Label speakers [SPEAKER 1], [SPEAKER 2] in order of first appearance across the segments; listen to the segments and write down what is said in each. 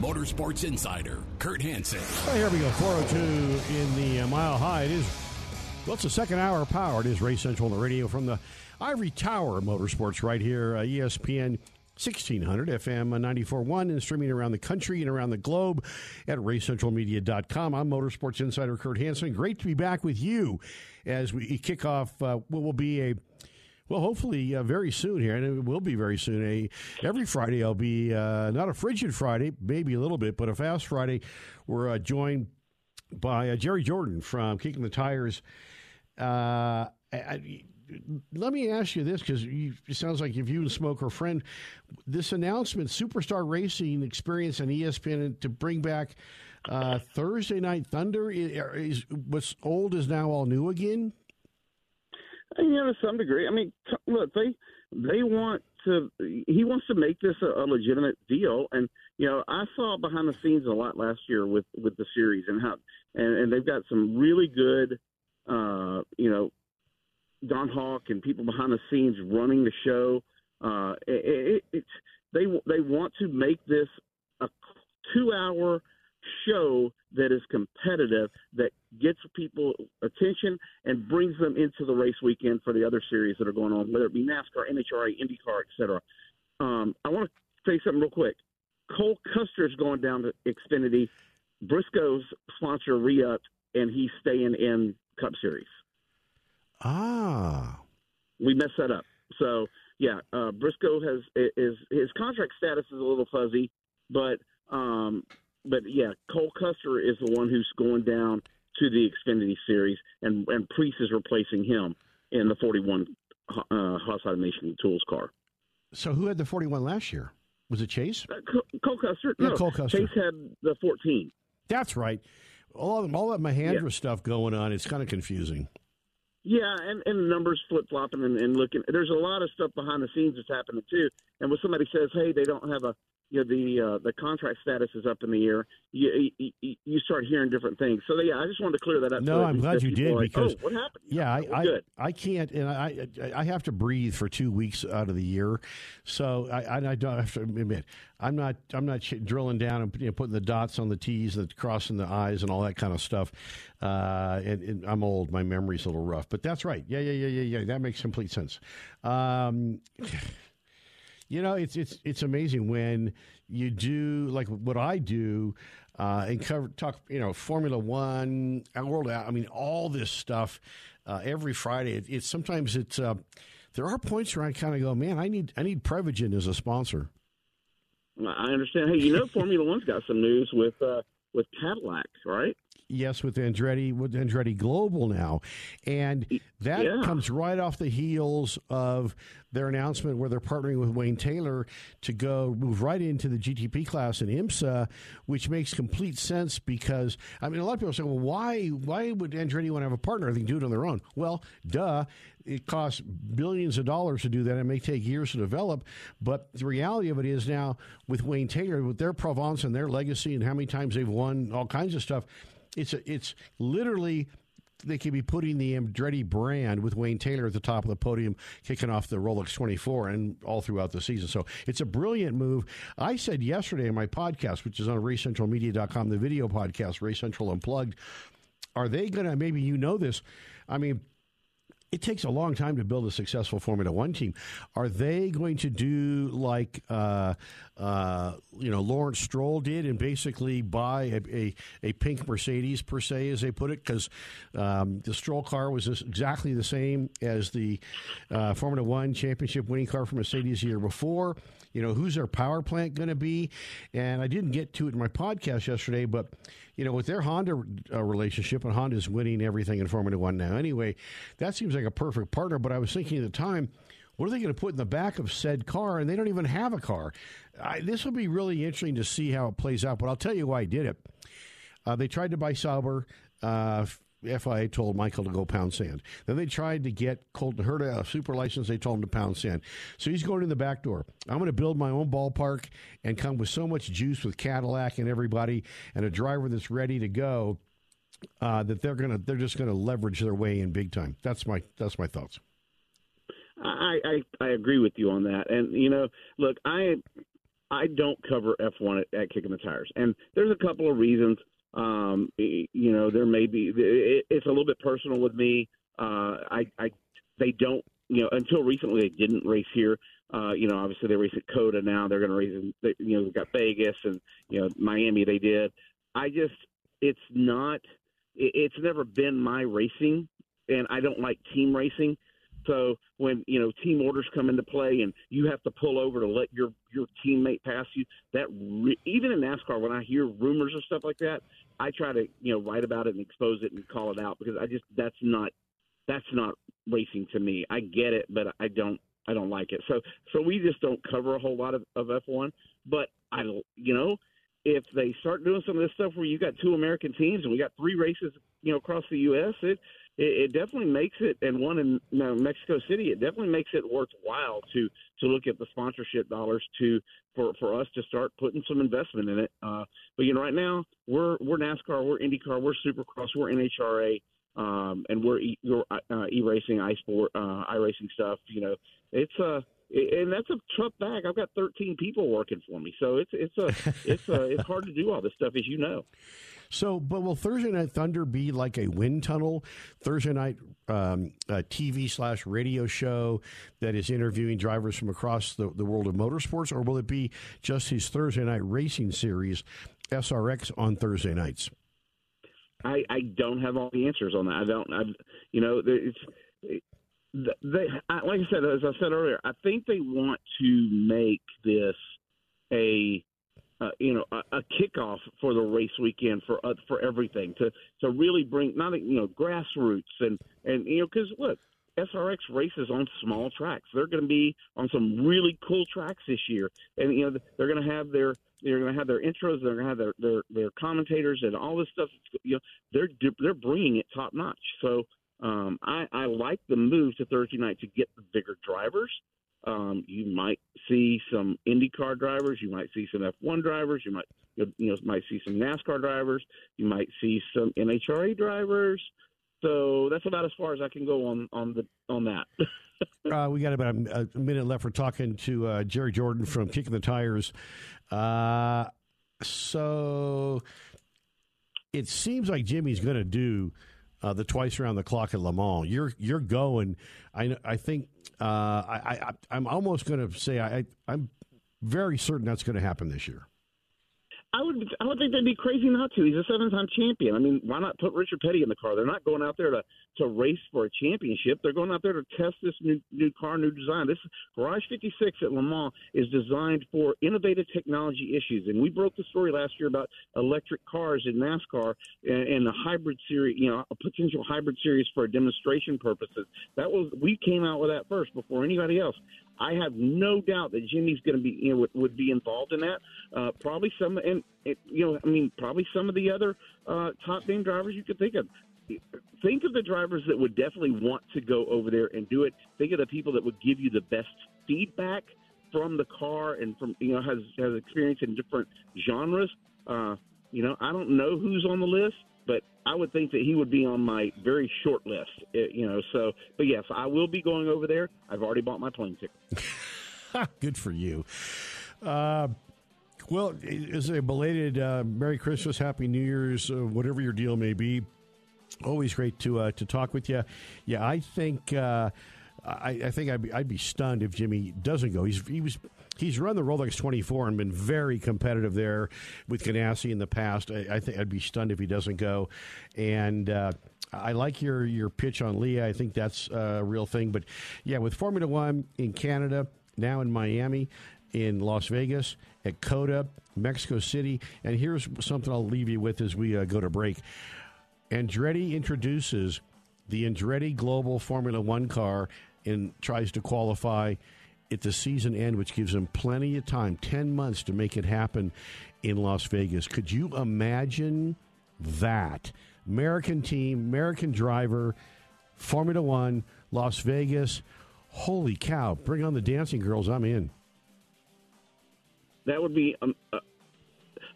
[SPEAKER 1] Motorsports Insider, Kurt Hansen.
[SPEAKER 2] Well, here we go. 402 in the uh, Mile High. It is, well, it's the second hour of power. It is Race Central on the radio from the Ivory Tower Motorsports right here, uh, ESPN 1600 FM 94.1 and streaming around the country and around the globe at racecentralmedia.com. I'm Motorsports Insider Kurt Hansen. Great to be back with you as we kick off uh, what will be a well, hopefully, uh, very soon here, and it will be very soon. A every Friday, I'll be uh, not a frigid Friday, maybe a little bit, but a fast Friday. We're uh, joined by uh, Jerry Jordan from Kicking the Tires. Uh, I, let me ask you this because it sounds like if you and Smoke are friend, this announcement, Superstar Racing Experience on ESPN to bring back uh, Thursday Night Thunder is what's old is now all new again.
[SPEAKER 3] You know, to some degree. I mean, look, they they want to. He wants to make this a, a legitimate deal, and you know, I saw behind the scenes a lot last year with with the series and how, and, and they've got some really good, uh, you know, Don Hawk and people behind the scenes running the show. Uh, it, it, it's they they want to make this a two hour show that is competitive that gets people attention and brings them into the race weekend for the other series that are going on, whether it be NASCAR, NHRA, IndyCar, et cetera. Um, I want to say something real quick. Cole Custer's going down to Xfinity. Briscoe's sponsor re-upped, and he's staying in Cup Series.
[SPEAKER 2] Ah,
[SPEAKER 3] we messed that up. So yeah, uh, Briscoe has is his contract status is a little fuzzy, but um, but yeah, Cole Custer is the one who's going down to the Xfinity Series, and and Preece is replacing him in the 41 uh, Haas Automation Tools car.
[SPEAKER 2] so who had the 41 last year? Was it Chase?
[SPEAKER 3] Uh, Cole, Custer,
[SPEAKER 2] Yeah,
[SPEAKER 3] no,
[SPEAKER 2] Cole Custer.
[SPEAKER 3] Chase had the 14.
[SPEAKER 2] That's right. All of, all that Mahindra stuff going on. It's kind of confusing.
[SPEAKER 3] Yeah, and, and numbers flip flopping and, and looking. There's a lot of stuff behind the scenes that's happening too. And when somebody says, "Hey, they don't have a," you know, the uh, the contract status is up in the air. You, you you start hearing different things. So yeah, I just wanted to clear that up.
[SPEAKER 2] No,
[SPEAKER 3] so
[SPEAKER 2] I'm glad you did
[SPEAKER 3] like,
[SPEAKER 2] because
[SPEAKER 3] oh, what happened?
[SPEAKER 2] Yeah, I, I. I can't, and I I have to breathe for two weeks out of the year. So I, I, don't have to admit I'm not I'm not drilling down and you know, putting the dots on the T's and crossing the I's and all that kind of stuff. Uh, and, and I'm old, my memory's a little rough, but that's right. Yeah, yeah, yeah, yeah, yeah. That makes complete sense. Um, you know, it's it's it's amazing when you do like what I do uh, and cover talk. You know, Formula One, World. I mean, all this stuff uh, every Friday. It, it's sometimes it's uh, there are points where I kind of go, man, I need I need Prevagen as a sponsor.
[SPEAKER 3] I understand. Hey, you know, Formula One's got some news with uh, with Cadillac, right?
[SPEAKER 2] Yes, with Andretti, with Andretti Global now, and that
[SPEAKER 3] Yeah.
[SPEAKER 2] comes right off the heels of their announcement where they're partnering with Wayne Taylor to go move right into the GTP class in IMSA, which makes complete sense because I mean a lot of people say, well, why why would Andretti want to have a partner? They can do it on their own. Well, duh. It costs billions of dollars to do that. It may take years to develop, but the reality of it is now with Wayne Taylor, with their Provence and their legacy, and how many times they've won all kinds of stuff, it's a, it's literally they could be putting the Andretti brand with Wayne Taylor at the top of the podium, kicking off the Rolex 24 and all throughout the season. So it's a brilliant move. I said yesterday in my podcast, which is on RaceCentralMedia.com, the video podcast, Race Central Unplugged, are they going to, maybe you know this, I mean, it takes a long time to build a successful Formula One team. Are they going to do like uh, uh, you know Lawrence Stroll did and basically buy a, a, a pink Mercedes per se, as they put it? Because um, the Stroll car was exactly the same as the uh, Formula One championship winning car for Mercedes the year before. You know who's their power plant going to be? And I didn't get to it in my podcast yesterday, but you know with their Honda uh, relationship and Honda's winning everything in Formula One now. Anyway, that seems like a perfect partner. But I was thinking at the time, What are they going to put in the back of said car? And they don't even have a car. I, this will be really interesting to see how it plays out. But I'll tell you why I did it. Uh, they tried to buy Sauber. Uh, FIA told Michael to go pound sand. Then they tried to get Colton Herta a super license. They told him to pound sand. So he's going in the back door. I'm going to build my own ballpark and come with so much juice with Cadillac and everybody and a driver that's ready to go uh, that they're gonna they're just gonna leverage their way in big time. That's my that's my thoughts.
[SPEAKER 3] I, I I agree with you on that, and you know, look, I I don't cover F1 at, at Kicking the Tires, and there's a couple of reasons. Um, you know, there may be it, it's a little bit personal with me. Uh, I, I they don't you know until recently they didn't race here. Uh, you know, obviously they race at COTA now. They're going to race in you know they've got Vegas and you know Miami. They did. I just it's not. It, it's never been my racing, and I don't like team racing. So when you know team orders come into play and you have to pull over to let your your teammate pass you, that re- even in NASCAR, when I hear rumors or stuff like that, I try to you know write about it and expose it and call it out because I just that's not that's not racing to me. I get it, but I don't I don't like it. So so we just don't cover a whole lot of, of F1. But I you know if they start doing some of this stuff where you got two American teams and we got three races you know across the U.S. it it, it definitely makes it, and one in you know, Mexico City, it definitely makes it worthwhile to to look at the sponsorship dollars to for for us to start putting some investment in it. Uh, but you know, right now we're we're NASCAR, we're IndyCar, we're Supercross, we're NHRA, um, and we're e, uh, e-racing, i-sport, uh, i-racing stuff. You know, it's a uh, and that's a tough bag. I've got 13 people working for me, so it's it's a it's a it's hard to do all this stuff, as you know.
[SPEAKER 2] So, but will Thursday Night Thunder be like a wind tunnel Thursday night um, TV slash radio show that is interviewing drivers from across the, the world of motorsports, or will it be just his Thursday night racing series, SRX, on Thursday nights?
[SPEAKER 3] I, I don't have all the answers on that. I don't. I, you know, it's they. I, like I said, as I said earlier, I think they want to make this a uh, you know, a, a kickoff for the race weekend for uh, for everything to to really bring not you know grassroots and and you know because look, SRX races on small tracks. They're going to be on some really cool tracks this year, and you know they're going to have their they're going to have their intros. They're going to have their, their their commentators and all this stuff. You know, they're they're bringing it top notch. So um, I, I like the move to Thursday night to get the bigger drivers. Um, you might see some IndyCar drivers. You might see some F1 drivers. You might you know might see some NASCAR drivers. You might see some NHRA drivers. So that's about as far as I can go on on the on that.
[SPEAKER 2] uh, we got about a, a, minute left. We're talking to uh, Jerry Jordan from Kicking the Tires. Uh, so it seems like Jimmy's going to do uh, the twice around the clock at Le Mans. You're you're going. I I think uh, I, I am almost going to say I I'm very certain that's going to happen this year.
[SPEAKER 3] I would I would think they'd be crazy not to. He's a seven time champion. I mean, why not put Richard Petty in the car? They're not going out there to to race for a championship. They're going out there to test this new new car, new design. This Garage 56 at Le Mans is designed for innovative technology issues, and we broke the story last year about electric cars in NASCAR and, and the hybrid series, you know, a potential hybrid series for demonstration purposes. That was we came out with that first before anybody else. I have no doubt that Jimmy's going to be you know would, be involved in that. Uh, probably some and it, you know I mean probably some of the other uh, top name drivers you could think of. Think of the drivers that would definitely want to go over there and do it. Think of the people that would give you the best feedback from the car and from you know has has experience in different genres. Uh, you know I don't know who's on the list, but I would think that he would be on my very short list. Eh, you know, so but yes, I will be going over there. I've already bought my plane ticket.
[SPEAKER 2] Good for you. Uh, well, is a belated uh, Merry Christmas, Happy New Year's, uh, whatever your deal may be. Always great to uh, to talk with you. Yeah, I think uh, I, I, think I'd be, I'd be stunned if Jimmy doesn't go. He's he was he's run the Rolex 24 and been very competitive there with Ganassi in the past. I, I think I'd be stunned if he doesn't go. And uh, I like your your pitch on Leah. I think that's a real thing. But yeah, with Formula One in Canada, now in Miami, in Las Vegas, at COTA, Mexico City, and here's something I'll leave you with as we uh, go to break. Andretti introduces the Andretti Global Formula One car and tries to qualify at the season end, which gives him plenty of time 10 months to make it happen in Las Vegas. Could you imagine that? American team, American driver, Formula One, Las Vegas. Holy cow. Bring on the dancing girls. I'm in.
[SPEAKER 3] That would be. Um, uh,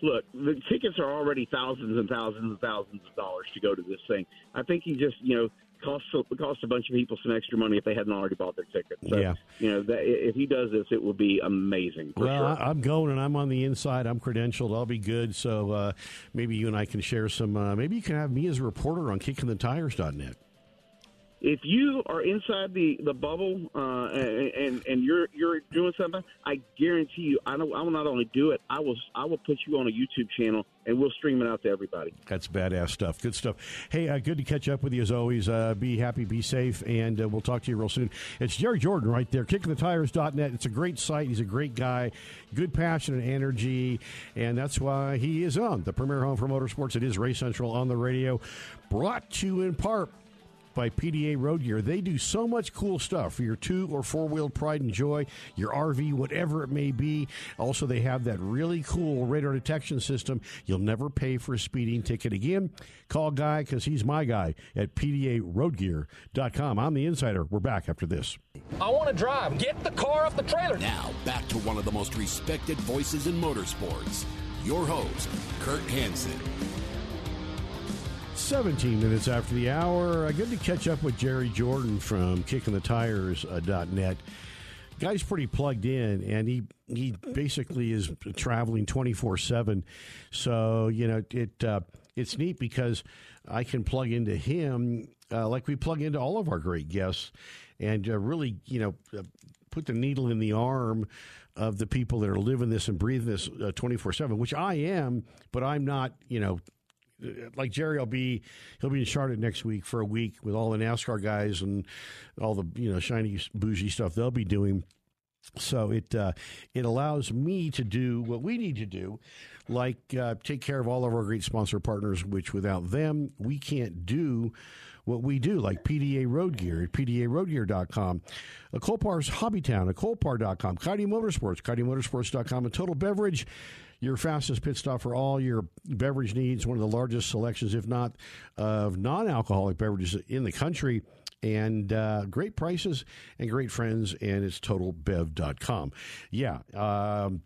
[SPEAKER 3] look, the tickets are already thousands and thousands and thousands of dollars to go to this thing. I think he just, you know, cost cost a bunch of people some extra money if they hadn't already bought their tickets. So,
[SPEAKER 2] yeah.
[SPEAKER 3] You know, that, if he does this, it will be amazing.
[SPEAKER 2] well,
[SPEAKER 3] sure.
[SPEAKER 2] I, am going and I'm on the inside. I'm credentialed. I'll be good. So uh, maybe you and I can share some. Uh, maybe you can have me as a reporter on KickingTheTires.net
[SPEAKER 3] if you are inside the the bubble uh, and and you're you're doing something, I guarantee you, I don't. I will not only do it, I will I will put you on a YouTube channel and we'll stream it out to everybody.
[SPEAKER 2] That's badass stuff. Good stuff. Hey, uh, good to catch up with you as always. Uh, be happy, be safe, and uh, we'll talk to you real soon. It's Jerry Jordan right there, kickingthetires.net. It's a great site. He's a great guy, good passion and energy, and that's why he is on the premier home for motorsports. It is Race Central on the radio, brought to you in part by PDA Road Gear. They do so much cool stuff for your two or four wheeled pride and joy, your RV, whatever it may be. Also, they have that really cool radar detection system. You'll never pay for a speeding ticket again. Call Guy because he's my guy at PDARoadgear.com. I'm the insider. We're back after this.
[SPEAKER 4] I want to drive. Get the car off the trailer.
[SPEAKER 1] Now, back to one of the most respected voices in motorsports. Your host, Kurt Hansen.
[SPEAKER 2] 17 minutes after the hour. Uh, good to catch up with Jerry Jordan from kickingthetires.net. Guy's pretty plugged in, and he he basically is traveling 24 7. So, you know, it uh, it's neat because I can plug into him uh, like we plug into all of our great guests and uh, really, you know, uh, put the needle in the arm of the people that are living this and breathing this uh, 24 7, which I am, but I'm not, you know, like Jerry will be he'll be in Charlotte next week for a week with all the NASCAR guys and all the you know shiny bougie stuff they'll be doing. So it uh, it allows me to do what we need to do, like uh, take care of all of our great sponsor partners. Which without them we can't do what we do, like PDA Road Gear at PDARoadgear.com, a Colpar's Hobbytown at Colpar.com, Coyote Motorsports, CoyoteMotorsports.com, a Total Beverage your fastest pit stop for all your beverage needs. One of the largest selections, if not of non alcoholic beverages in the country. And uh, great prices and great friends, and it's totalbev.com. Yeah. Um,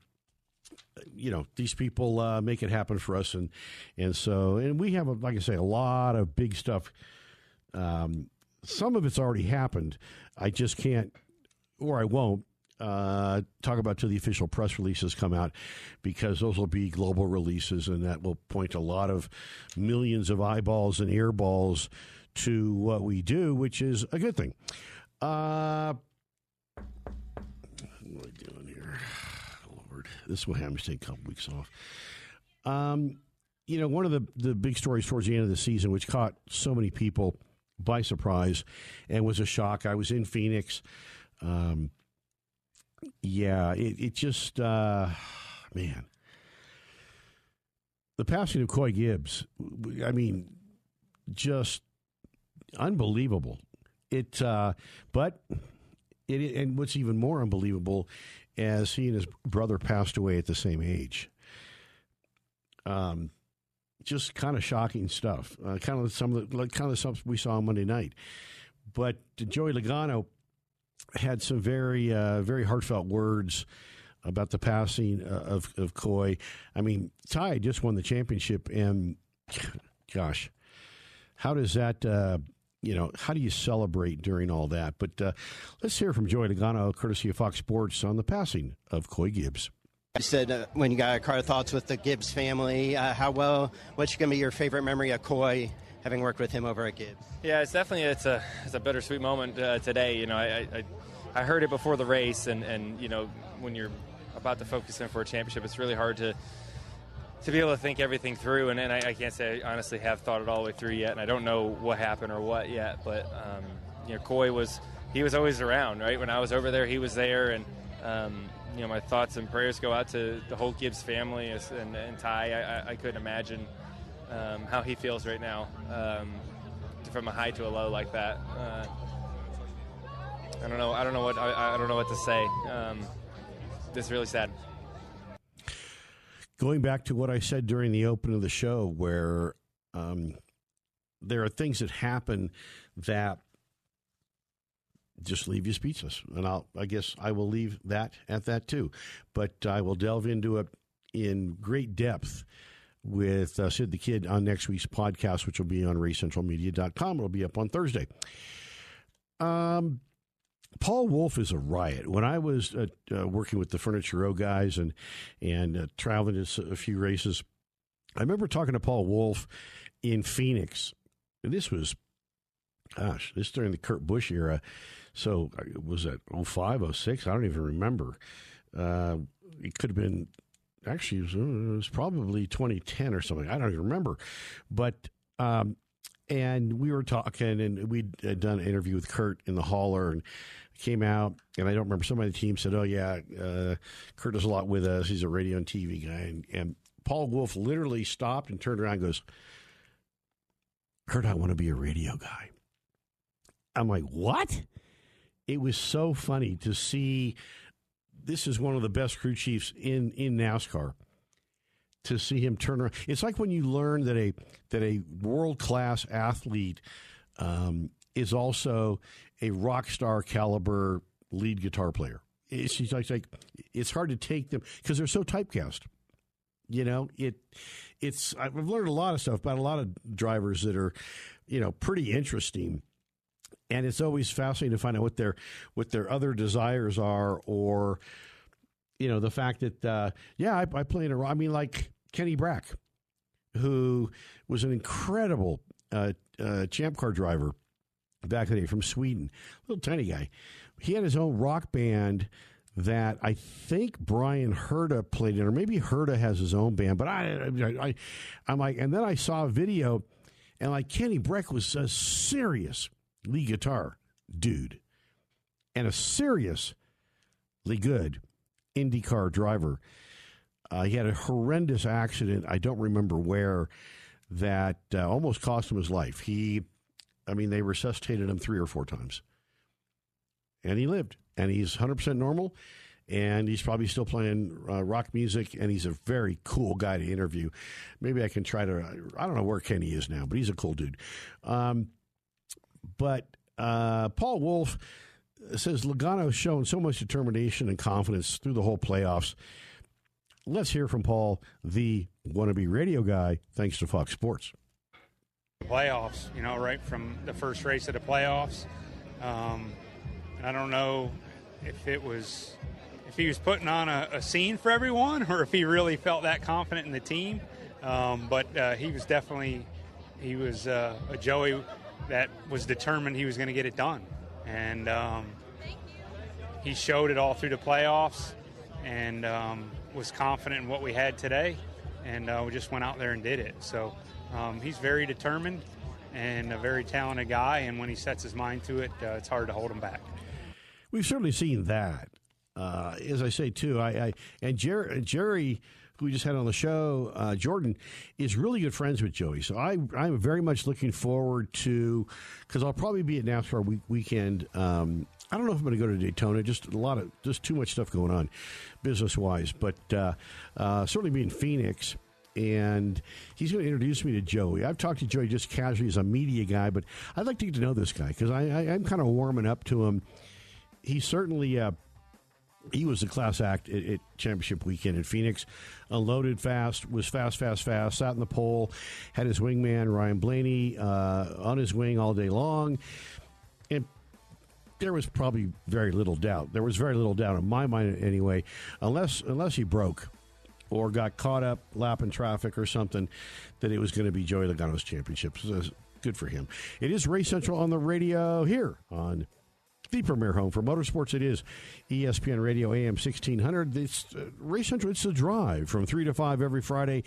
[SPEAKER 2] you know these people uh, make it happen for us, and and so and we have, a, like I say, a lot of big stuff. Um, some of it's already happened. I just can't, or I won't uh, talk about till the official press releases come out because those will be global releases and that will point a lot of millions of eyeballs and earballs to what we do, which is a good thing. Uh, what am I doing here? Lord, this will have me take a couple weeks off. Um, you know, one of the, the big stories towards the end of the season, which caught so many people by surprise and was a shock. I was in Phoenix. Um, yeah, it, it just, uh, man. The passing of Coy Gibbs, I mean, just unbelievable. It, uh, but it, and what's even more unbelievable, as he and his brother passed away at the same age. Um, just kind of shocking stuff. Uh, kind of some of the like kind of stuff we saw on Monday night. But Joey Logano had some very uh, very heartfelt words about the passing uh, of of Coy. I mean, Ty just won the championship, and gosh, how does that? Uh, you know, how do you celebrate during all that? But uh, let's hear from Joey Logano, courtesy of Fox Sports, on the passing of Coy Gibbs.
[SPEAKER 5] You said uh, when you got a car thoughts with the Gibbs family, uh, how well, what's going to be your favorite memory of Coy having worked with him over at Gibbs?
[SPEAKER 6] Yeah, it's definitely it's a it's a bittersweet moment uh, today. You know, I, I I heard it before the race, and and you know when you're about to focus in for a championship, it's really hard to to be able to think everything through. And, and I, I, can't say I honestly have thought it all the way through yet, and I don't know what happened or what yet. But um, you know, Coy was he was always around, right? When I was over there, he was there, and um, you know, my thoughts and prayers go out to the whole Gibbs family and, and Ty. I, I couldn't imagine um, how he feels right now um, from a high to a low like that. Uh, I don't know. I don't know what I, I don't know what to say. Um, it's really sad.
[SPEAKER 2] Going back to what I said during the open of the show, where um, there are things that happen that just leave you speechless, and I'll, I guess I will leave that at that too. But I will delve into it in great depth with uh, Sid the Kid on next week's podcast, which will be on racecentralmedia.com. It'll be up on Thursday. Um, Paul Wolfe is a riot. When I was uh, uh, working with the Furniture Row guys and and uh, traveling to a few races, I remember talking to Paul Wolfe in Phoenix. And this was, gosh, this during the Kurt Busch era. So uh, was that 05, 06? I don't even remember. Uh, it could have been actually it was, it was, probably 2010 or something. I don't even remember. But um, and we were talking, and we'd done an interview with Kurt in the hauler, and came out, and I don't remember. Somebody on the team said, "Oh yeah, uh, Kurt does a lot with us. He's a radio and TV guy." And, and Paul Wolfe literally stopped and turned around, and goes, "Kurt, I want to be a radio guy." I'm like, "What?" It was so funny to see. This is one of the best crew chiefs in in NASCAR to see him turn around. It's like when you learn that a that a world class athlete um, is also a rock star caliber lead guitar player. It's, like it's hard to take them because they're so typecast. You know, it it's I've learned a lot of stuff about a lot of drivers that are, you know, pretty interesting. And it's always fascinating to find out what their what their other desires are, or you know, the fact that uh, yeah, I, I play in a. I mean, like Kenny Brack, who was an incredible uh, uh, champ car driver back in the day from Sweden, little tiny guy. He had his own rock band that I think Bryan Herta played in, or maybe Herta has his own band. But I, I, I am like, and then I saw a video, and like Kenny Brack was a serious lead guitar dude, and a seriously good IndyCar driver. Uh, he had a horrendous accident. I don't remember where that uh, almost cost him his life. He, I mean, they resuscitated him three or four times, and he lived. And he's 100% normal, and he's probably still playing uh, rock music. And he's a very cool guy to interview. Maybe I can try to. I don't know where Kenny is now, but he's a cool dude. Um, but uh, Paul Wolfe says Logano's shown so much determination and confidence through the whole playoffs. Let's hear from Paul, the wannabe radio guy, thanks to Fox Sports.
[SPEAKER 7] Playoffs, you know, right from the first race of the playoffs. Um, I don't know if it was if he was putting on a, a, scene for everyone or if he really felt that confident in the team. Um, but uh, he was definitely he was uh, a Joey that was determined he was going to get it done, and um, he showed it all through the playoffs. And um, was confident in what we had today, and uh, we just went out there and did it. So um, he's very determined and a very talented guy, and when he sets his mind to it, uh, it's hard to hold him back.
[SPEAKER 2] We've certainly seen that. Uh, as I say too, I, I and Jerry, Jerry, who we just had on the show, uh, Jordan, is really good friends with Joey. So I, I'm very much looking forward to because I'll probably be at NASCAR week, weekend um, I don't know if I'm going to go to Daytona. Just a lot of just too much stuff going on, business wise. But uh, uh, certainly being Phoenix, and he's going to introduce me to Joey. I've talked to Joey just casually as a media guy, but I'd like to get to know this guy because I, am kind of warming up to him. He certainly. Uh, he was the class act at, at, championship weekend in Phoenix. Unloaded fast, was fast, fast, fast. Sat in the pole, had his wingman Ryan Blaney uh, on his wing all day long, and there was probably very little doubt. There was very little doubt in my mind, anyway, unless unless he broke or got caught up lapping traffic or something, that it was going to be Joey Logano's championship. So good for him. It is Race Central on the radio here on the premier home for motorsports. It is ESPN Radio AM 1600. It's uh, Race Central. It's the drive from 3 to 5 every Friday,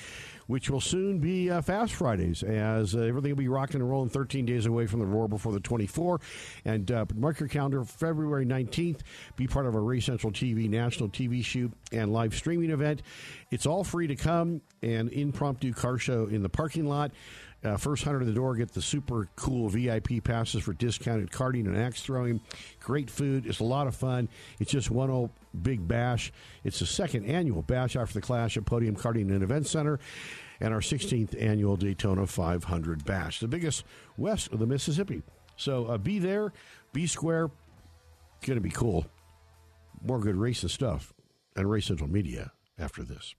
[SPEAKER 2] which will soon be uh, Fast Fridays as uh, everything will be rocking and rolling 13 days away from the Roar before the 24. And uh, mark your calendar, February 19th, be part of a Race Central TV national TV shoot and live streaming event. It's all free to come and impromptu car show in the parking lot. Uh, first hundred in the door get the super cool VIP passes for discounted karting and axe throwing. Great food. It's a lot of fun. It's just one old big bash. It's the second annual bash after the Clash at Podium Karting and Event Center and our 16th annual Daytona 500 bash, the biggest west of the Mississippi. So uh, be there, be square. It's going to be cool. More good racing stuff and Race Central Media after this.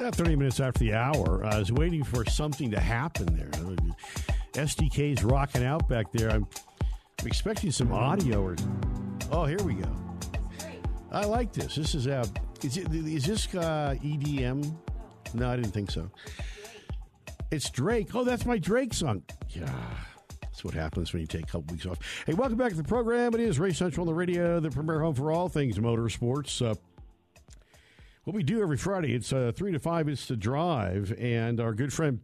[SPEAKER 2] About 30 minutes after the hour, I was waiting for something to happen there. SDK's rocking out back there. I'm, I'm expecting some audio or. Oh, here we go. I like this. This is uh, is, it, is this uh, EDM? No, I didn't think so. It's Drake. Oh, that's my Drake song. Yeah. That's what happens when you take a couple weeks off. Hey, welcome back to the program. It is Race Central on the radio, the premier home for all things motorsports. Uh, what we do every Friday, it's uh, 3 to 5, it's the drive. And our good friend,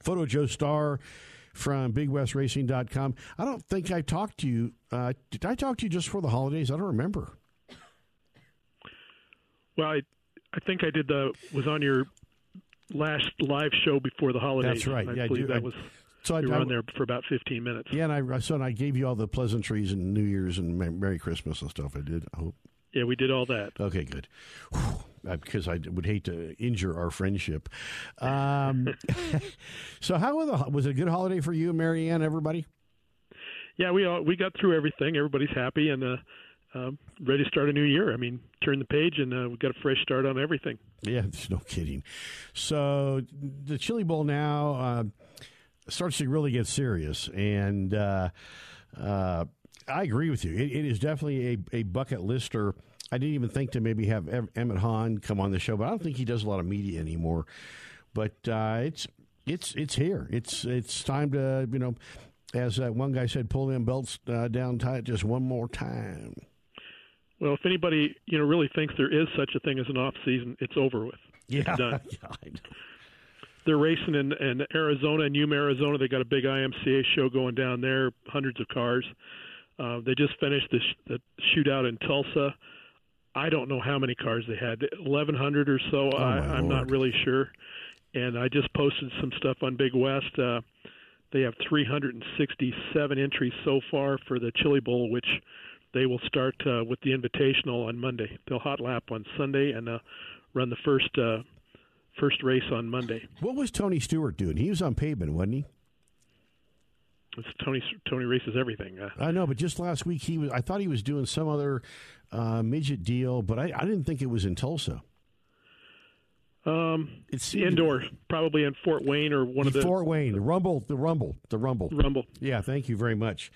[SPEAKER 2] Photo Joe Starr from BigWestRacing.com. I don't think I talked to you. Uh, did I talk to you just for the holidays? I don't remember.
[SPEAKER 8] Well, I, I think I did the was on your last live show before the holidays.
[SPEAKER 2] That's right.
[SPEAKER 8] I
[SPEAKER 2] yeah,
[SPEAKER 8] believe
[SPEAKER 2] I,
[SPEAKER 8] that was.
[SPEAKER 2] So
[SPEAKER 8] you
[SPEAKER 2] I,
[SPEAKER 8] were on there for about 15 minutes.
[SPEAKER 2] Yeah, and I so and I gave you all the pleasantries and New Year's and Merry Christmas and stuff. I did. I hope.
[SPEAKER 8] Yeah, we did all that.
[SPEAKER 2] Okay, good. Because I would hate to injure our friendship. Um, so, how was, the, was it a good holiday for you, Marianne? Everybody?
[SPEAKER 8] Yeah, we all, we got through everything. Everybody's happy and uh, uh, ready to start a new year. I mean, turn the page and uh, we got a fresh start on everything.
[SPEAKER 2] Yeah, there's no kidding. So, the Chili Bowl now uh, starts to really get serious, and uh, uh, I agree with you. It, it is definitely a, a bucket lister. I didn't even think to maybe have Emmett Hahn come on the show, but I don't think he does a lot of media anymore. But uh, it's it's it's here. It's it's time to you know, as uh, one guy said, pull them belts uh, down tight just one more time.
[SPEAKER 8] Well, if anybody you know really thinks there is such a thing as an off season, it's over with.
[SPEAKER 2] Yeah,
[SPEAKER 8] done.
[SPEAKER 2] yeah.
[SPEAKER 8] They're racing in, in Arizona, in Yuma, Arizona. They got a big IMCA show going down there, hundreds of cars. Uh, they just finished the, sh- the shootout in Tulsa. I don't know how many cars they had, 1,100 or so.
[SPEAKER 2] Oh,
[SPEAKER 8] I, I'm not really sure. And I just posted some stuff on Big West. Uh, they have 367 entries so far for the Chili Bowl, which they will start uh, with the Invitational on Monday. They'll hot lap on Sunday and uh, run the first uh, first race on Monday.
[SPEAKER 2] What was Tony Stewart doing? He was on pavement, wasn't he?
[SPEAKER 8] It's Tony Tony races everything. Uh,
[SPEAKER 2] I know, but just last week he was. I thought he was doing some other uh, midget deal, but I, I didn't think it was in Tulsa.
[SPEAKER 8] um,
[SPEAKER 2] It's
[SPEAKER 8] indoor, probably in Fort Wayne or one of the
[SPEAKER 2] Fort Wayne, the Rumble, the Rumble, the Rumble.
[SPEAKER 8] Rumble.
[SPEAKER 2] Yeah, thank you very much.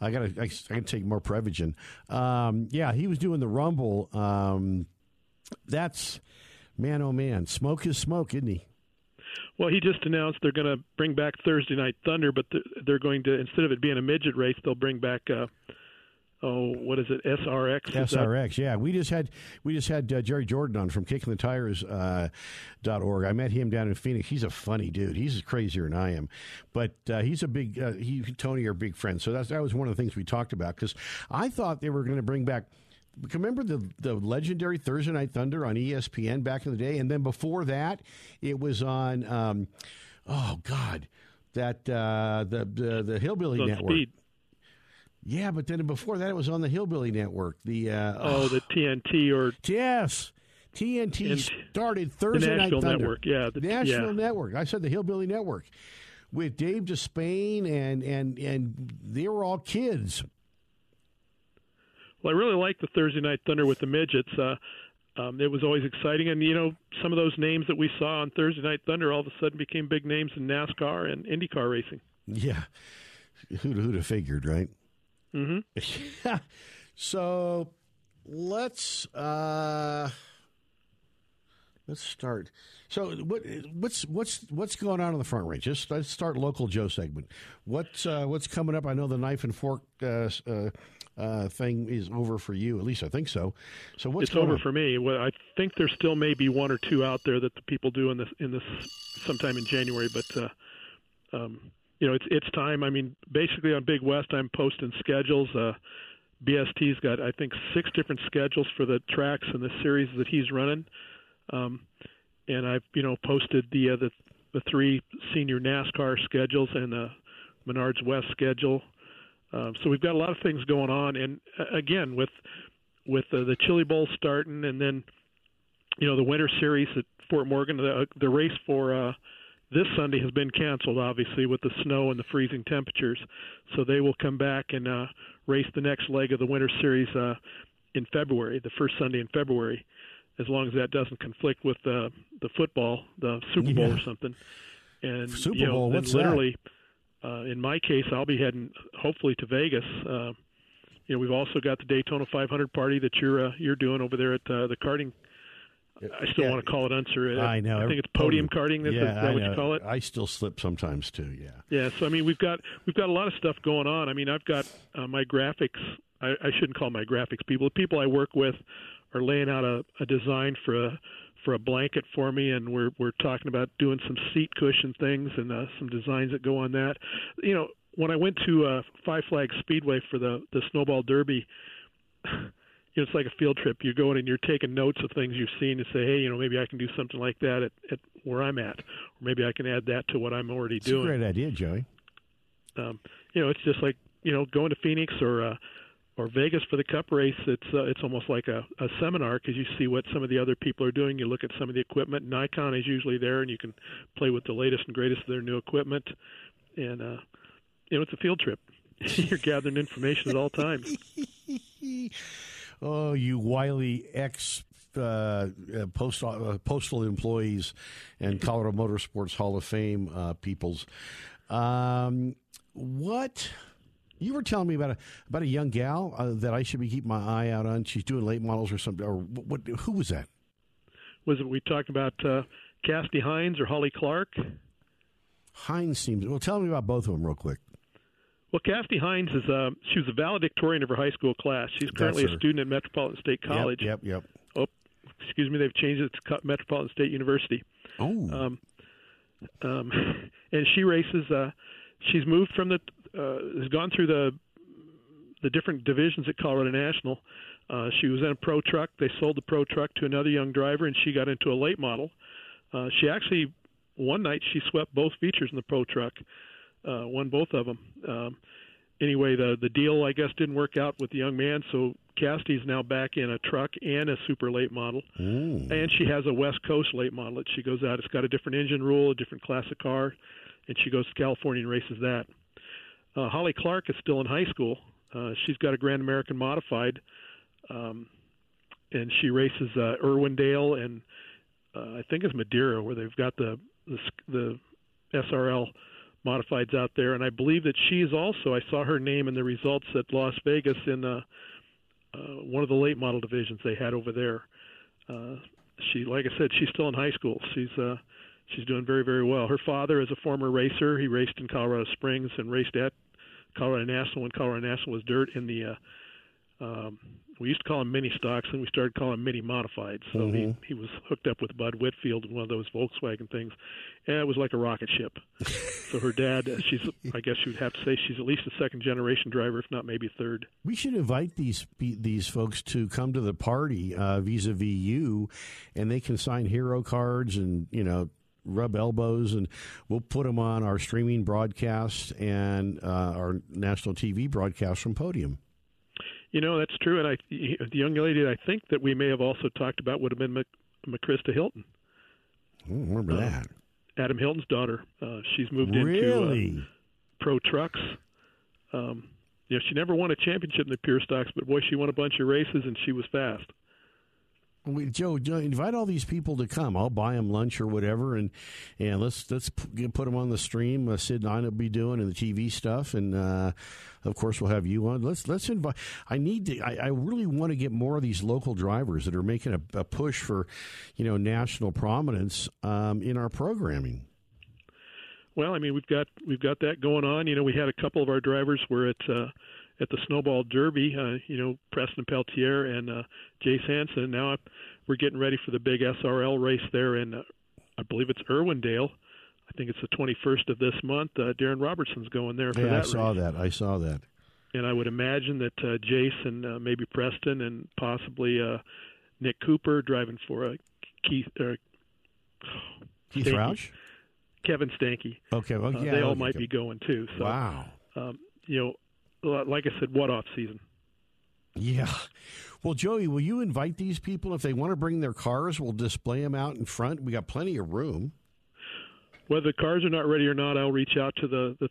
[SPEAKER 2] I got to. I, I can take more Prevagen. Um, yeah, he was doing the Rumble. Um, that's man, oh man, smoke is smoke, isn't he?
[SPEAKER 8] Well, he just announced they're going to bring back Thursday Night Thunder, but they're- going to instead of it being a midget race, they'll bring back uh, oh, what is it? SRX.
[SPEAKER 2] SRX, yeah. We just had we just had uh, Jerry Jordan on from Kicking the Tires uh, dot org. I met him down in Phoenix. He's a funny dude. He's crazier than I am, but uh, he's a big. Uh, he Tony are big friends. So that's that was one of the things we talked about because I thought they were going to bring back. Remember the the legendary Thursday Night Thunder on ESPN back in the day, and then before that, it was on. Um, oh God, that uh, the the the Hillbilly Network.
[SPEAKER 8] Speed.
[SPEAKER 2] Yeah, but then before that, it was on the Hillbilly Network. The uh,
[SPEAKER 8] Oh, the TNT or
[SPEAKER 2] yes, TNT started Thursday Night Thunder.
[SPEAKER 8] Network, yeah, the-
[SPEAKER 2] National
[SPEAKER 8] yeah.
[SPEAKER 2] Network. I said the Hillbilly Network with Dave Despain and and and they were all kids.
[SPEAKER 8] Well, I really like the Thursday Night Thunder with the midgets. Uh, um, it was always exciting, and you know some of those names that we saw on Thursday Night Thunder all of a sudden became big names in NASCAR and IndyCar racing.
[SPEAKER 2] Yeah, who'd who'd have figured, right?
[SPEAKER 8] Mm-hmm. Yeah.
[SPEAKER 2] So let's uh Let's start. So, what, what's what's what's going on in the front range? Just let's start local Joe segment. What's uh, what's coming up? I know the knife and fork uh, uh, thing is over for you. At least I think so. So what's
[SPEAKER 8] it's over
[SPEAKER 2] on?
[SPEAKER 8] for me. Well, I think there still may be one or two out there that the people do in this in this sometime in January, but uh, um, you know it's it's time. I mean, basically on Big West, I'm posting schedules. Uh, BST's got I think six different schedules for the tracks and the series that he's running. Um, and I've you know posted the uh, the the three senior NASCAR schedules and the Menards West schedule. Um, so we've got a lot of things going on, and uh, again with with uh, the Chili Bowl starting, and then you know the Winter Series at Fort Morgan, the the race for uh, this Sunday has been canceled, obviously with the snow and the freezing temperatures. So they will come back and uh, race the next leg of the Winter Series uh, in February, the first Sunday in February as long as that doesn't conflict with the the football, the Super Bowl
[SPEAKER 2] Yeah.
[SPEAKER 8] or something. And
[SPEAKER 2] Super
[SPEAKER 8] you know,
[SPEAKER 2] Bowl, what's that?
[SPEAKER 8] Uh, in my case, I'll be heading hopefully to Vegas. Uh, you know, we've also got the Daytona 500 party that you're uh, you're doing over there at uh, the karting. I still
[SPEAKER 2] Yeah.
[SPEAKER 8] want to call it Unser.
[SPEAKER 2] I know.
[SPEAKER 8] I think it's podium karting. Is,
[SPEAKER 2] yeah,
[SPEAKER 8] is that
[SPEAKER 2] I
[SPEAKER 8] what you call it?
[SPEAKER 2] I still slip sometimes too. Yeah.
[SPEAKER 8] Yeah, so I mean, we've got we've got a lot of stuff going on. I mean, I've got uh, my graphics. I, I shouldn't call my graphics people. The people I work with are laying out a, a design for a for a blanket for me, and we're we're talking about doing some seat cushion things and uh, some designs that go on that. You know, when I went to uh, Five Flags Speedway for the the Snowball Derby. You know, it's like a field trip. You're going and you're taking notes of things you've seen and say, hey, you know, maybe I can do something like that at, at where I'm at, or maybe I can add that to what I'm already
[SPEAKER 2] It's
[SPEAKER 8] doing
[SPEAKER 2] a great idea, Joey.
[SPEAKER 8] um, you know, it's just like you know going to Phoenix or uh, or Vegas for the Cup race. It's uh, it's almost like a, a seminar because you see what some of the other people are doing. You look at some of the equipment. Nikon is usually there, and you can play with the latest and greatest of their new equipment. And uh, you know, it's a field trip. You're gathering information at all times.
[SPEAKER 2] Oh, you wily ex uh, uh, post, uh, postal employees and Colorado Motorsports Hall of Fame uh, peoples. Um, what you were telling me about a about a young gal uh, that I should be keeping my eye out on? She's doing late models or something. Or what? Who was that?
[SPEAKER 8] Was it we talked about uh, Cassidy Hines or Holly Clark?
[SPEAKER 2] Hines seems. Well, tell me about both of them real quick.
[SPEAKER 8] Well, Cassidy Hines is uh, she was a valedictorian of her high school class. She's currently a student at Metropolitan State College.
[SPEAKER 2] Yep, yep.
[SPEAKER 8] Oh, excuse me, they've changed it to Metropolitan State University.
[SPEAKER 2] Oh,
[SPEAKER 8] Um, um, and she races. Uh, she's moved from the uh, has gone through the the different divisions at Colorado National. Uh, she was in a pro truck. They sold the pro truck to another young driver, and she got into a late model. Uh, she actually one night she swept both features in the pro truck, uh, won both of them. Um, anyway, the the deal I guess didn't work out with the young man, so Cassidy's now back in a truck and a super late model, and she has a West Coast late model that she goes out. It's got a different engine rule, a different class of car, and she goes to California and races that. Uh, Holly Clark is still in high school. Uh, she's got a Grand American Modified, um, and she races uh, Irwindale and uh, I think it's Madera, where they've got the the, the SRL modifieds out there, and I believe that she's also. I saw her name in the results at Las Vegas in uh, uh, one of the late model divisions they had over there. Uh, she, like I said, she's still in high school. She's uh, she's doing very very well. Her father is a former racer. He raced in Colorado Springs and raced at Colorado National when Colorado National was dirt in the. Uh, um, we used to call them mini stocks, and we started calling them mini modified. So he he was hooked up with Bud Whitfield in one of those Volkswagen things, and it was like a rocket ship. so her dad, uh, she's I guess you would have to say she's at least a second generation driver, if not maybe third.
[SPEAKER 2] We should invite these these folks to come to the party uh, vis-a-vis you, and they can sign hero cards and you know rub elbows, and we'll put them on our streaming broadcast and uh, our national TV broadcast from Podium.
[SPEAKER 8] You know that's true, and I the young lady I think that we may have also talked about would have been Mc, McChrista Hilton,
[SPEAKER 2] I remember that.
[SPEAKER 8] Adam Hilton's daughter. Uh, she's moved into uh, pro trucks. Um, you know, she never won a championship in the pure stocks, but boy, she won a bunch of races and she was fast.
[SPEAKER 2] We, Joe, invite all these people to come. I'll buy them lunch or whatever, and and let's let's put them on the stream. Uh, Sid and I will be doing and the TV stuff, and uh, of course we'll have you on. Let's let's invite. I need to. I, I really want to get more of these local drivers that are making a, a push for, you know, national prominence um, in our programming.
[SPEAKER 8] Well, I mean, we've got we've got that going on. You know, we had a couple of our drivers were at uh, at the Snowball Derby. Uh, you know, Preston Peltier and uh, Jace Hansen. Now we're getting ready for the big SRL race there in, uh, I believe it's Irwindale. I think it's the 21st of this month. Uh, Darren Robertson's going there for
[SPEAKER 2] yeah,
[SPEAKER 8] that.
[SPEAKER 2] I saw
[SPEAKER 8] race.
[SPEAKER 2] that. I saw that.
[SPEAKER 8] And I would imagine that uh, Jace and uh, maybe Preston and possibly uh, Nick Cooper driving for uh, Keith. Uh,
[SPEAKER 2] Keith
[SPEAKER 8] Stanky.
[SPEAKER 2] Roush.
[SPEAKER 8] Kevin Stanky.
[SPEAKER 2] Okay, well,
[SPEAKER 8] Uh,
[SPEAKER 2] yeah,
[SPEAKER 8] they all might be going too. So,
[SPEAKER 2] Wow.
[SPEAKER 8] um, you know, like I said, what off season?
[SPEAKER 2] Yeah. Well, Joey, will you invite these people if they want to bring their cars? We'll display them out in front. We got plenty of room.
[SPEAKER 8] Whether the cars are not ready or not, I'll reach out to the the,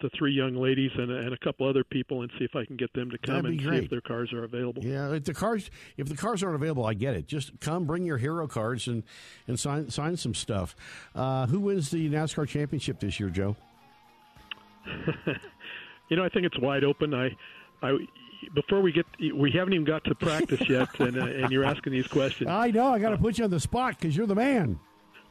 [SPEAKER 8] the three young ladies and, and a couple other people and see if I can get them to come
[SPEAKER 2] That'd be
[SPEAKER 8] see
[SPEAKER 2] great.
[SPEAKER 8] if their cars are available.
[SPEAKER 2] Yeah, if the cars if the cars aren't available, I get it. Just come, bring your hero cards, and and sign sign some stuff. Uh, who wins the NASCAR championship this year, Joe?
[SPEAKER 8] You know, I think it's wide open. I, I, before we get, we haven't even got to practice yet, and uh, and you're asking these questions.
[SPEAKER 2] I know. I got to put you on the spot because you're the man.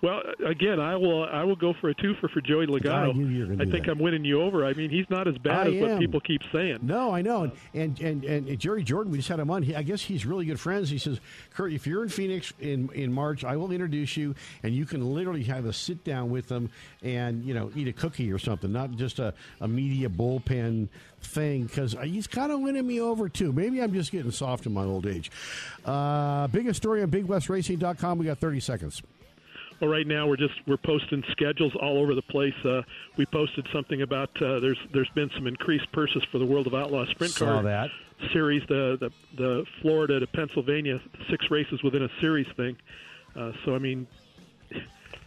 [SPEAKER 8] Well, again, I will I will go for a twofer for Joey Logano.
[SPEAKER 2] I were
[SPEAKER 8] I
[SPEAKER 2] do
[SPEAKER 8] think
[SPEAKER 2] that.
[SPEAKER 8] I'm winning you over. I mean, he's not as bad
[SPEAKER 2] I
[SPEAKER 8] as what people keep saying.
[SPEAKER 2] No, I know, and and and, and Jerry Jordan. We just had him on. He, I guess he's really good friends. He says, "Kurt, if you're in Phoenix in in March, I will introduce you, and you can literally have a sit down with them and you know eat a cookie or something, not just a, a media bullpen thing." Because he's kind of winning me over too. Maybe I'm just getting soft in my old age. Uh, biggest story on BigWestRacing.com. We got 30 seconds.
[SPEAKER 8] Well, right now we're just we're posting schedules all over the place. Uh, we posted something about uh, there's there's been some increased purses for the World of Outlaw Sprint
[SPEAKER 2] Saw
[SPEAKER 8] Car
[SPEAKER 2] that.
[SPEAKER 8] series, the, the the Florida to Pennsylvania six races within a series thing. Uh, so I mean,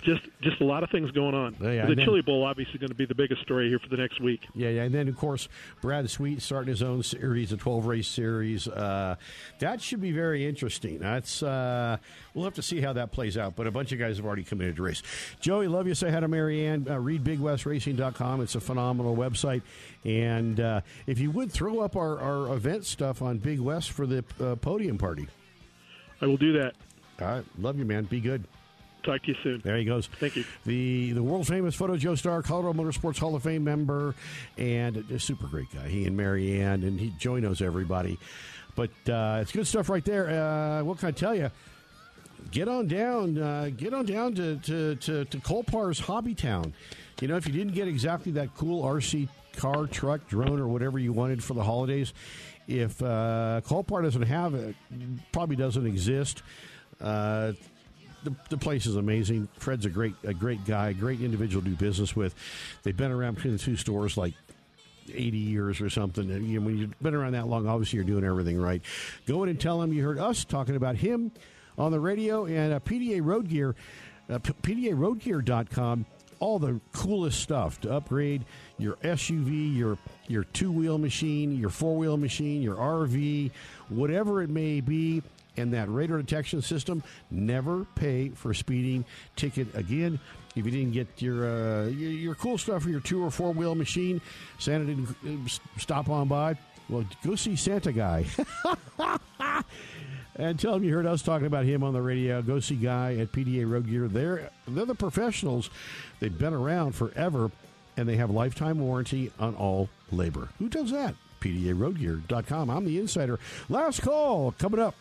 [SPEAKER 8] just just a lot of things going on.
[SPEAKER 2] Yeah,
[SPEAKER 8] the
[SPEAKER 2] then-
[SPEAKER 8] Chili Bowl obviously going to be the biggest story here for the next week.
[SPEAKER 2] Yeah, yeah, and then of course Brad Sweet starting his own series, a twelve race series. Uh, that should be very interesting. That's uh, we'll have to see how that plays out. But a bunch of guys have already committed to race. Joey, love you. Say hi to Marianne. Uh, read BigWestRacing.com. It's a phenomenal website. And uh, if you would throw up our, our event stuff on Big West for the uh, podium party.
[SPEAKER 8] I will do that.
[SPEAKER 2] All right, love you, man. Be good.
[SPEAKER 8] Talk to you soon.
[SPEAKER 2] There he goes.
[SPEAKER 8] Thank you.
[SPEAKER 2] The the world famous Photo Joe Star, Colorado Motorsports Hall of Fame member, and a super great guy. He and Marianne, and he Joey knows everybody. But uh, it's good stuff right there. Uh, what can I tell you? Get on down. Uh, get on down to to to, to Colpar's Hobby Town. You know, if you didn't get exactly that cool RC car, truck, drone, or whatever you wanted for the holidays, if uh, Colpar doesn't have it, probably doesn't exist. Uh, the, the place is amazing. Fred's a great a great guy, great individual to do business with. They've been around between the two stores like 80 years or something. And, you know, when you've been around that long, obviously you're doing everything right. Go in and tell him you heard us talking about him on the radio and uh, PDA Road Gear, uh, PDARoadgear.com. All the coolest stuff to upgrade your SUV, your your two wheel machine, your four wheel machine, your RV, whatever it may be and that radar detection system. Never pay for speeding ticket again. If you didn't get your uh, your, your cool stuff for your two or four wheel machine, Santa didn't uh, stop on by. Well, go see Santa Guy. and tell him you heard us talking about him on the radio. Go see Guy at PDA Road Gear. They're they're the professionals. They've been around forever, and they have lifetime warranty on all labor. Who does that? PDARoadgear.com. I'm the insider. Last call coming up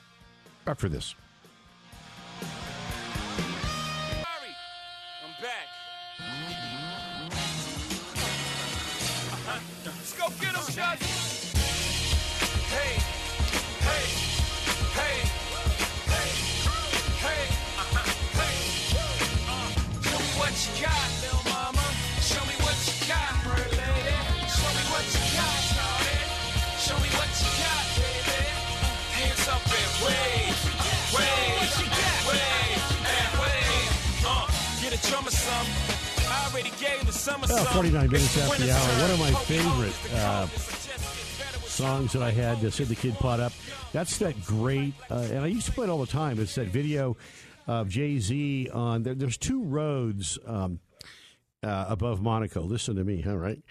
[SPEAKER 2] after this.
[SPEAKER 9] I'm back. Let's go get.
[SPEAKER 2] Well, 49 minutes after the hour. One of my favorite uh, songs that I had to Sid the Kid pot up. That's that great, uh, and I used to play it all the time. It's that video of Jay Z on there, There's two roads um, uh, above Monaco. Listen to me, all right.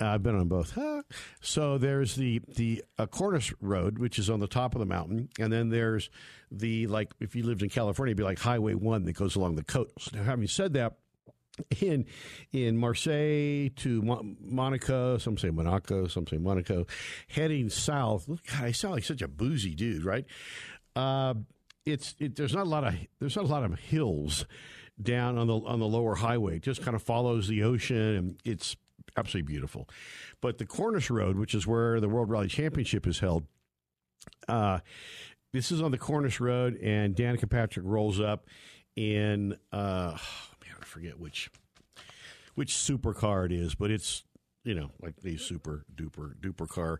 [SPEAKER 2] Uh, I've been on both. Huh? So there's the the uh, Corniche Road, which is on the top of the mountain, and then there's the like if you lived in California, it'd be like Highway One that goes along the coast. Now, having said that, in in Marseille to Mo- Monaco, some say Monaco, some say Monaco, heading south. God, I sound like such a boozy dude, right? Uh, it's it, there's not a lot of there's not a lot of hills down on the on the lower highway. It just kind of follows the ocean, and it's absolutely beautiful. But the Corniche Road, which is where the World Rally Championship is held, uh, this is on the Corniche Road, and Danica Patrick rolls up in uh, forget which which supercar it is, but it's you know like the super duper duper car.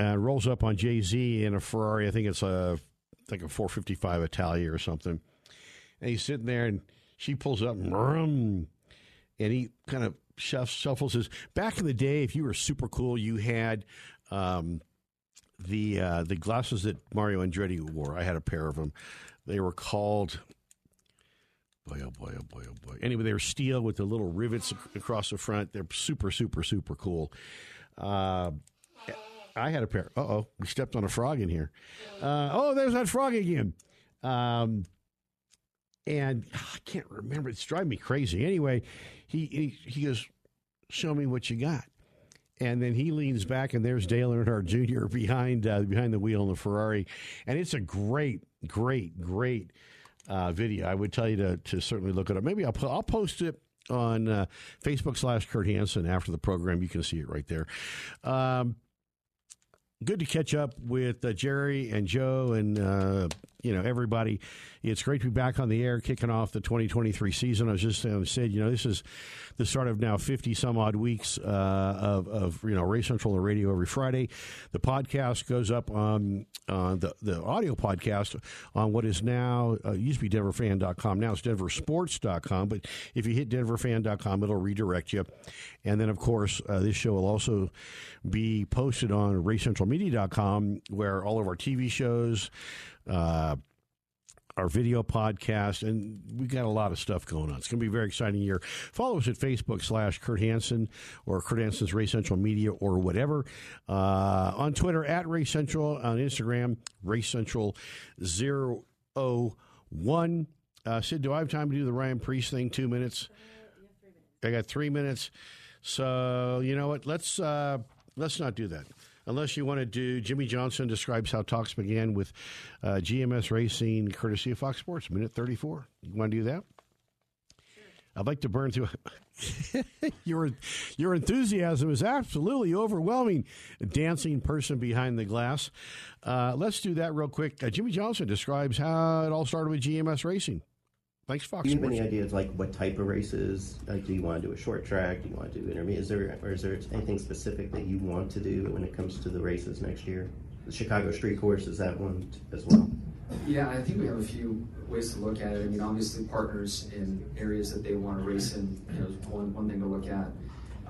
[SPEAKER 2] Uh, rolls up on Jay Z in a Ferrari. I think it's a like a 455 Italia or something. And he's sitting there, and she pulls up, and he kind of shuffles his. Back in the day, if you were super cool, you had um, the uh, the glasses that Mario Andretti wore. I had a pair of them. They were called. Boy, oh boy, oh boy, oh boy. Anyway, they're steel with the little rivets across the front. They're super, super, super cool. Uh, I had a pair. Uh oh, we stepped on a frog in here. Uh, oh, there's that frog again. Um, and ah, I can't remember. It's driving me crazy. Anyway, he, he he goes, "Show me what you got." And then he leans back, and there's Dale Earnhardt Jr. behind uh, behind the wheel in the Ferrari, and it's a great, great, great uh, video. I would tell you to to certainly look it up. Maybe I'll po- I'll post it on uh, Facebook slash Kurt Hansen after the program. You can see it right there. Um, good to catch up with uh, Jerry and Joe and uh, you know everybody. It's great to be back on the air, kicking off the 2023 season. I was just uh, said, you know, this is the start of now 50 some odd weeks uh, of, of you know Race Central the radio every Friday. The podcast goes up on uh, the the audio podcast on what is now uh, used to be DenverFan.com. Now it's DenverSports.com. But if you hit DenverFan.com, it'll redirect you. And then, of course, uh, this show will also be posted on RaceCentralMedia.com, where all of our TV shows. Uh, our video podcast, and we've got a lot of stuff going on. It's going to be a very exciting year. Follow us at Facebook slash Kurt Hansen or Kurt Hansen's Race Central Media or whatever. Uh, on Twitter at Race Central, on Instagram, Race Central 01. Uh, Sid, do I have time to do the Ryan Preece thing? Two minutes? I got three minutes. So, you know what? Let's, uh, let's not do that unless you want to do Jimmie Johnson describes how talks began with uh, GMS Racing, courtesy of Fox Sports, minute 34. You want to do that? I'd like to burn through. your your enthusiasm is absolutely overwhelming. Dancing person behind the glass. Uh, let's do that real quick. Uh, Jimmie Johnson describes how it all started with GMS Racing. Thanks, Fox
[SPEAKER 10] Do you have
[SPEAKER 2] Sports.
[SPEAKER 10] any ideas like what type of races? Like, do you want to do a short track? Do you want to do intermediate? Is there or is there anything specific that you want to do when it comes to the races next year? The Chicago Street Course is that one as well?
[SPEAKER 11] Yeah, I think we have a few ways to look at it. I mean, obviously, partners in areas that they want to race in, you know, is one, one thing to look at.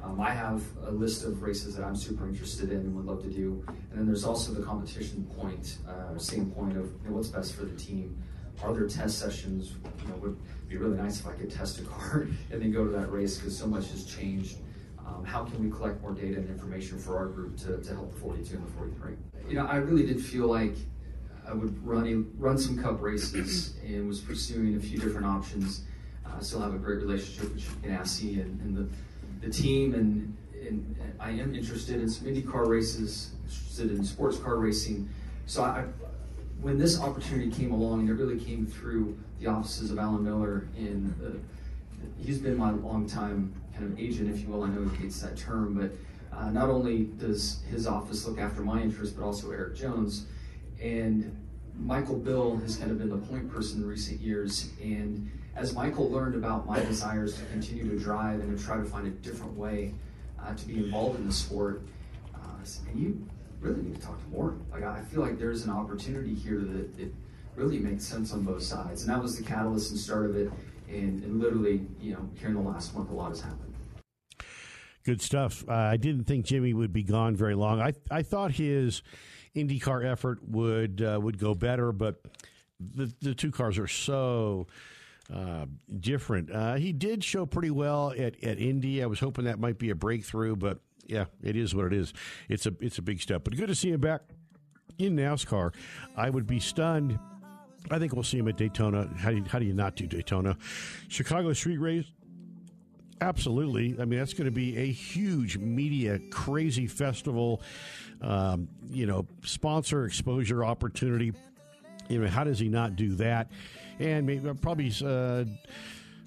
[SPEAKER 11] Um, I have a list of races that I'm super interested in and would love to do. And then there's also the competition point, uh, point of you know, what's best for the team. Are there test sessions? You know, would be really nice if I could test a car and then go to that race because so much has changed. Um, how can we collect more data and information for our group to, to help the 42 and the 43? You know, I really did feel like I would run run some cup races and was pursuing a few different options. Uh, I still have a great relationship with Ganassi and, and the, the team, and, and I am interested in some IndyCar races, interested in sports car racing. So I, when this opportunity came along, and it really came through the offices of Alan Miller, and uh, he's been my longtime kind of agent, if you will. I know he hates that term, but uh, not only does his office look after my interests, but also Erik Jones. And Michael Bill has kind of been the point person in recent years. And as Michael learned about my desires to continue to drive and to try to find a different way uh, to be involved in the sport, uh, "Man, you really need to talk to Morgan. Like, I feel like there's an opportunity here that it really makes sense on both sides. And that was the catalyst and start of it. And, and literally, you know, here in the last month, a lot has happened.
[SPEAKER 2] Good stuff. Uh, I didn't think Jimmie would be gone very long. I I thought his IndyCar effort would uh, would go better, but the the two cars are so uh, different. Uh, he did show pretty well at, at Indy. I was hoping that might be a breakthrough, but yeah, it is what it is. It's a it's a big step, but good to see him back in NASCAR. I would be stunned. I think we'll see him at Daytona. How do you, how do you not do Daytona? Chicago Street Race. Absolutely. I mean, that's going to be a huge media crazy festival. Um, you know, sponsor exposure opportunity. You know, how does he not do that? And maybe probably, uh,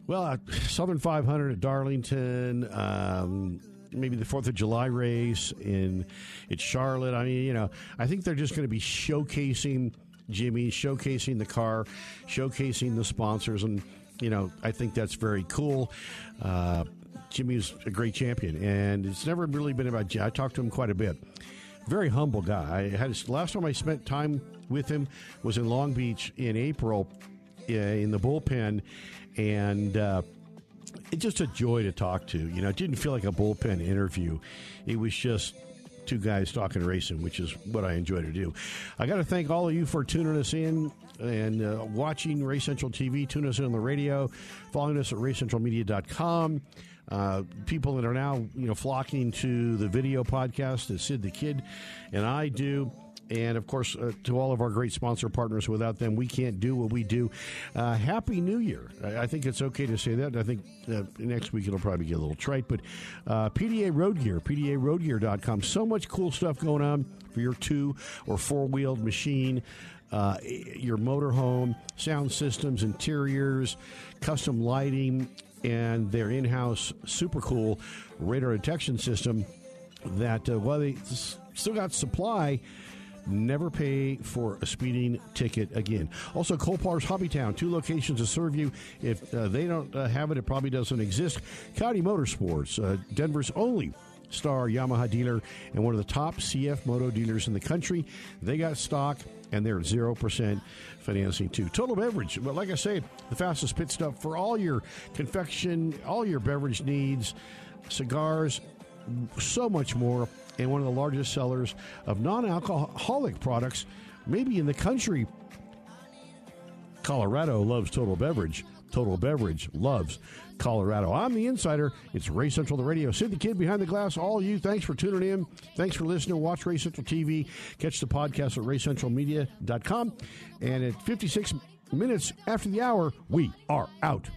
[SPEAKER 2] well, uh, Southern 500 at Darlington. Um, maybe the Fourth of July race in at Charlotte. I mean, you know, I think they're just going to be showcasing Jimmie, showcasing the car, showcasing the sponsors, and you know, I think that's very cool. Uh, Jimmie's a great champion, and it's never really been about. I talked to him quite a bit. Very humble guy. I had last time I spent time with him was in Long Beach in April in the bullpen, and. Uh, it's just a joy to talk to. You know, it didn't feel like a bullpen interview. It was just two guys talking racing, which is what I enjoy to do. I got to thank all of you for tuning us in and uh, watching Race Central TV. Tune us in on the radio, following us at racecentralmedia.com. Uh, people that are now, you know, flocking to the video podcast that Sid the Kid and I do and of course uh, to all of our great sponsor partners. Without them, we can't do what we do. Uh, Happy New Year! I, I, think it's okay to say that. I think uh, next week it'll probably get a little trite, but uh, PDA Road Gear, PDARoadgear.com. So much cool stuff going on for your two or four wheeled machine. Uh, your motorhome, sound systems, interiors, custom lighting, and their in-house super cool radar detection system that uh, well they still got supply Never pay for a speeding ticket again. Also, Colpar's Hobbytown, two locations to serve you. If uh, they don't uh, have it, it probably doesn't exist. County Motorsports, uh, Denver's only star Yamaha dealer and one of the top CF moto dealers in the country. They got stock and they're 0% financing too. Total Beverage, but like I say, the fastest pit stop for all your confection, all your beverage needs, cigars, so much more and one of the largest sellers of non alcoholic products, maybe in the country. Colorado loves Total Beverage. Total Beverage loves Colorado. I'm the insider. It's Race Central, the radio. Sid the Kid behind the glass. All you, thanks for tuning in. Thanks for listening. Watch Race Central TV. Catch the podcast at racecentralmedia.com. And at 56 minutes after the hour, we are out.